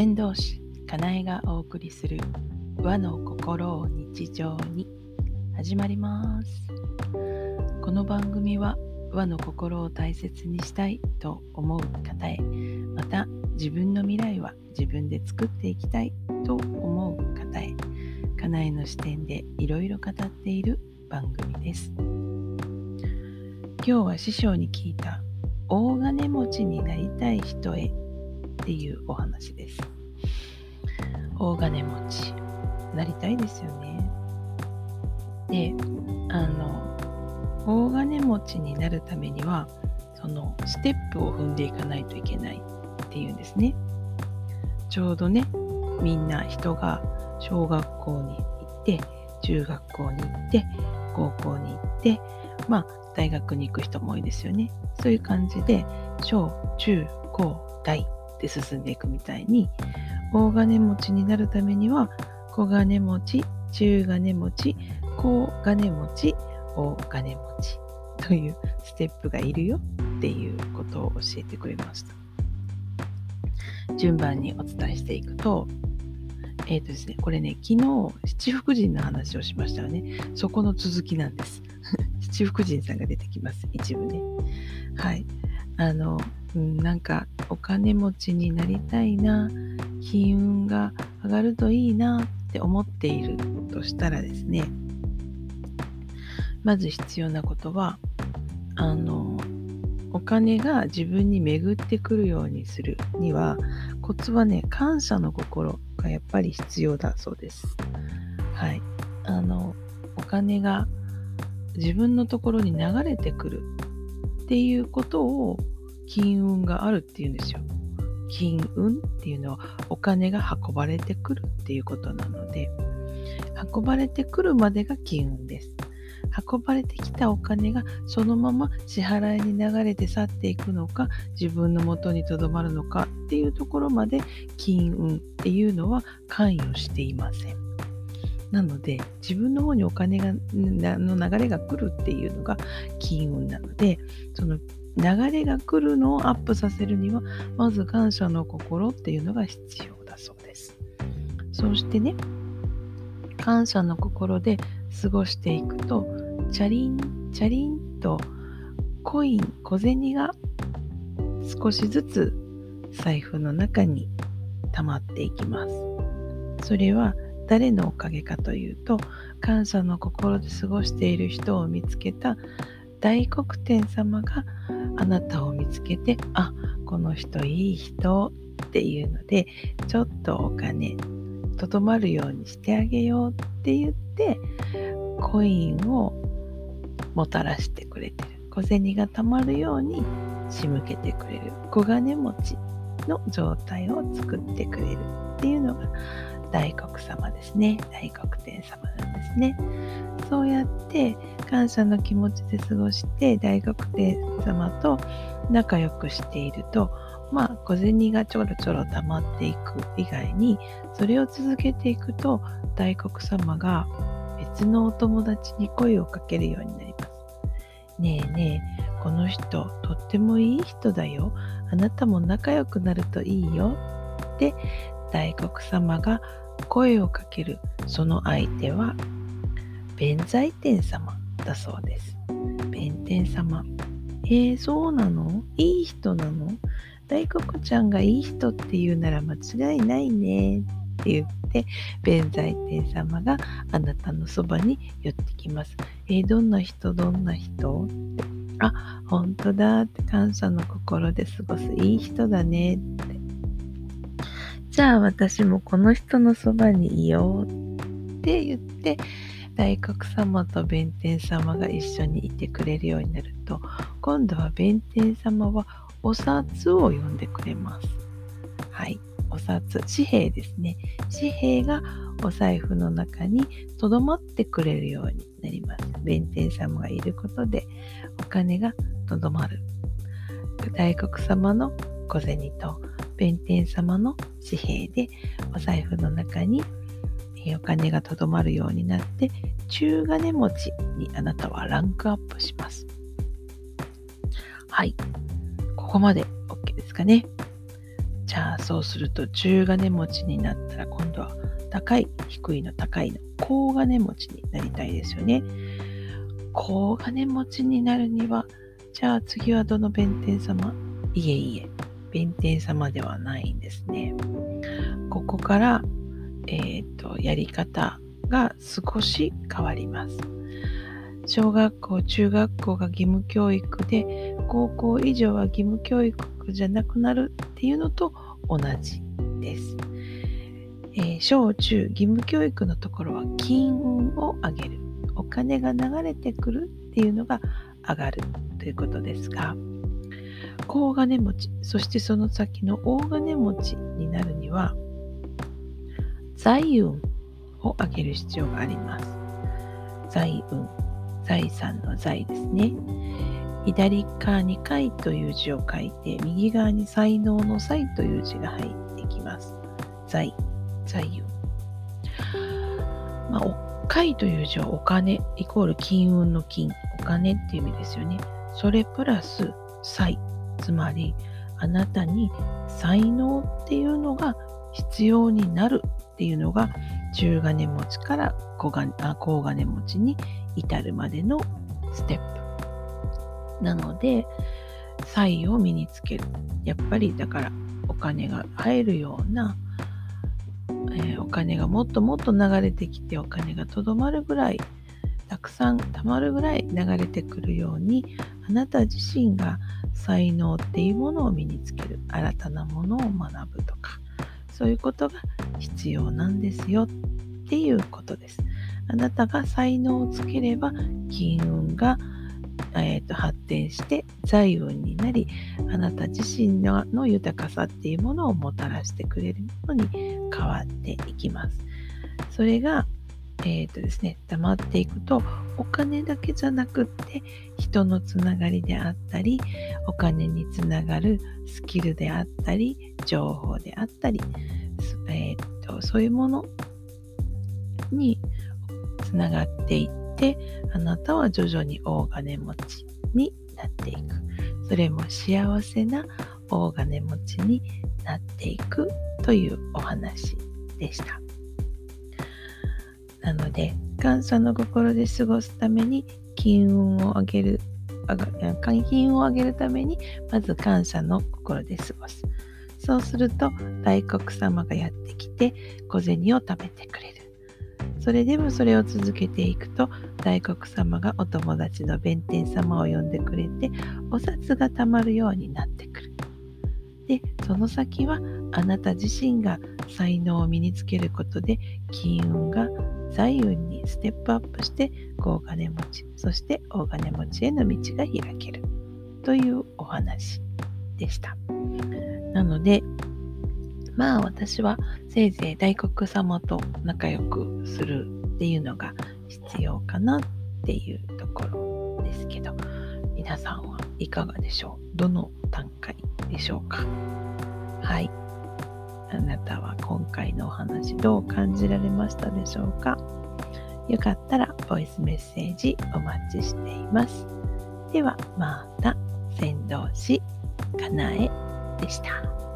先導師かなえがお送りする和の心を日常に。始まります。この番組は和の心を大切にしたいと思う方へ。また自分の未来は自分で作っていきたいと思う方へ。かなえの視点でいろいろ語っている番組です。今日は師匠に聞いた大金持ちになりたい人へっていうお話です。大金持ち、なりたいですよね。で、あの、大金持ちになるためには、そのステップを踏んでいかないといけないっていうんですね。ちょうどね、みんな人が小学校に行って、中学校に行って、高校に行って、まあ、大学に行く人も多いですよね。そういう感じで、小、中、高、大って進んでいくみたいに大金持ちになるためには小金持ち中金持ち高金持ち大金持ちというステップがいるよっていうことを教えてくれました。順番にお伝えしていくとえっ、ー、とですねこれね昨日七福神の話をしましたよね。そこの続きなんです。七福神さんが出てきます。一部ね。はい。あのうん、なんかお金持ちになりたいな。金運が上がるといいなって思っているとしたらですねまず必要なことはあのお金が自分に巡ってくるようにするにはコツはね感謝の心がやっぱり必要だそうです。はい、あのお金が自分のところに流れてくるっていうことを金運があるっていうんですよ。金運っていうのはお金が運ばれてくるっていうことなので運ばれてくるまでが金運です。運ばれてきたお金がそのまま支払いに流れて去っていくのか自分の元にとどまるのかっていうところまで金運っていうのは関与していません。なので自分の方にお金がの流れが来るっていうのが金運なのでその流れが来るのをアップさせるにはまず感謝の心っていうのが必要だそうです。そしてね感謝の心で過ごしていくとチャリンチャリンとコイン小銭が少しずつ財布の中に溜まっていきます。それは誰のおかげかというと感謝の心で過ごしている人を見つけた大黒天様があなたを見つけてあこの人いい人っていうのでちょっとお金とどまるようにしてあげようって言ってコインをもたらしてくれてる。小銭がたまるように仕向けてくれる。小金持ち。の状態を作ってくれるっていうのが大黒様ですね大黒天様なんですねそうやって感謝の気持ちで過ごして大黒天様と仲良くしているとまあ小銭がちょろちょろ溜まっていく以外にそれを続けていくと大黒様が別のお友達に声をかけるようになります。ねえねえこの人とってもいい人だよ。あなたも仲良くなるといいよ。って大黒様が声をかける。その相手は弁財天様だそうです。弁天様。えー、そうなの？いい人なの？大黒ちゃんがいい人って言うなら間違いないね。って言って弁財天様があなたのそばに寄ってきます。えー、どんな人？どんな人？って。あ、本当だ。って感謝の心で過ごすいい人だね。って。じゃあ私もこの人のそばにいようって言って大黒様と弁天様が一緒にいてくれるようになると今度は弁天様はお札を呼んでくれます。はい。お札紙幣ですね。紙幣がお財布の中にとどまってくれるようになります弁天様がいることでお金がとどまる大黒様の小銭と弁天様の紙幣でお財布の中にお金がとどまるようになって中金持ちにあなたはランクアップします。はい。ここまで OK ですかね。じゃあそうすると中金持ちになったら高い低いの高いの高金持ちになりたいですよね。高金持ちになるにはじゃあ次はどの弁天様？いえいえ弁天様ではないんですね。ここから、えーと、やり方が少し変わります。小学校、中学校が義務教育で高校以上は義務教育じゃなくなるっていうのと同じです。えー、小中義務教育のところは金運を上げる。お金が流れてくるっていうのが上がるということですが高金持ちそしてその先の大金持ちになるには財運を上げる必要があります。財運財産の財ですね。左側に貝という字を書いて右側に才能の才という字が入ってきます。財。財運まあ貝という字はお金イコール金運の金、お金っていう意味ですよね。それプラス才、つまりあなたに才能っていうのが必要になるっていうのが中金持ちから高金高金持ちに至るまでのステップ。なので、才を身につける。やっぱりだからお金が入るようなえー、お金がもっともっと流れてきてお金がとどまるぐらいたくさん貯まるぐらい流れてくるようにあなた自身が才能っていうものを身につける新たなものを学ぶとかそういうことが必要なんですよっていうことです。あなたが才能をつければ金運がえーと、発展して財運になりあなた自身のの豊かさっていうものをもたらしてくれるものに変わっていきます。それが、えーとですね、溜っていくとお金だけじゃなくって人のつながりであったりお金につながるスキルであったり情報であったり、えーとそういうものにつながっていってあなたは徐々に大金持ちになっていくそれも幸せな大金持ちになっていくというお話でした。なので感謝の心で過ごすために金運を上げる金運を上げるためにまず感謝の心で過ごす。そうすると大黒様がやってきて小銭を貯めてくれる。それでもそれを続けていくと大黒様がお友達の弁天様を呼んでくれてお札がたまるようになってくる。でその先はあなた自身が才能を身につけることで金運が財運にステップアップして高金持ちそして大金持ちへの道が開ける。というお話でした。なのでまあ私はせいぜい大黒様と仲良くするっていうのが必要かなっていうところですけど皆さんはいかがでしょう？どの段階でしょうか？はい。あなたは今回のお話どう感じられましたでしょうか？よかったらボイスメッセージお待ちしていますではまた先導師かなえでした。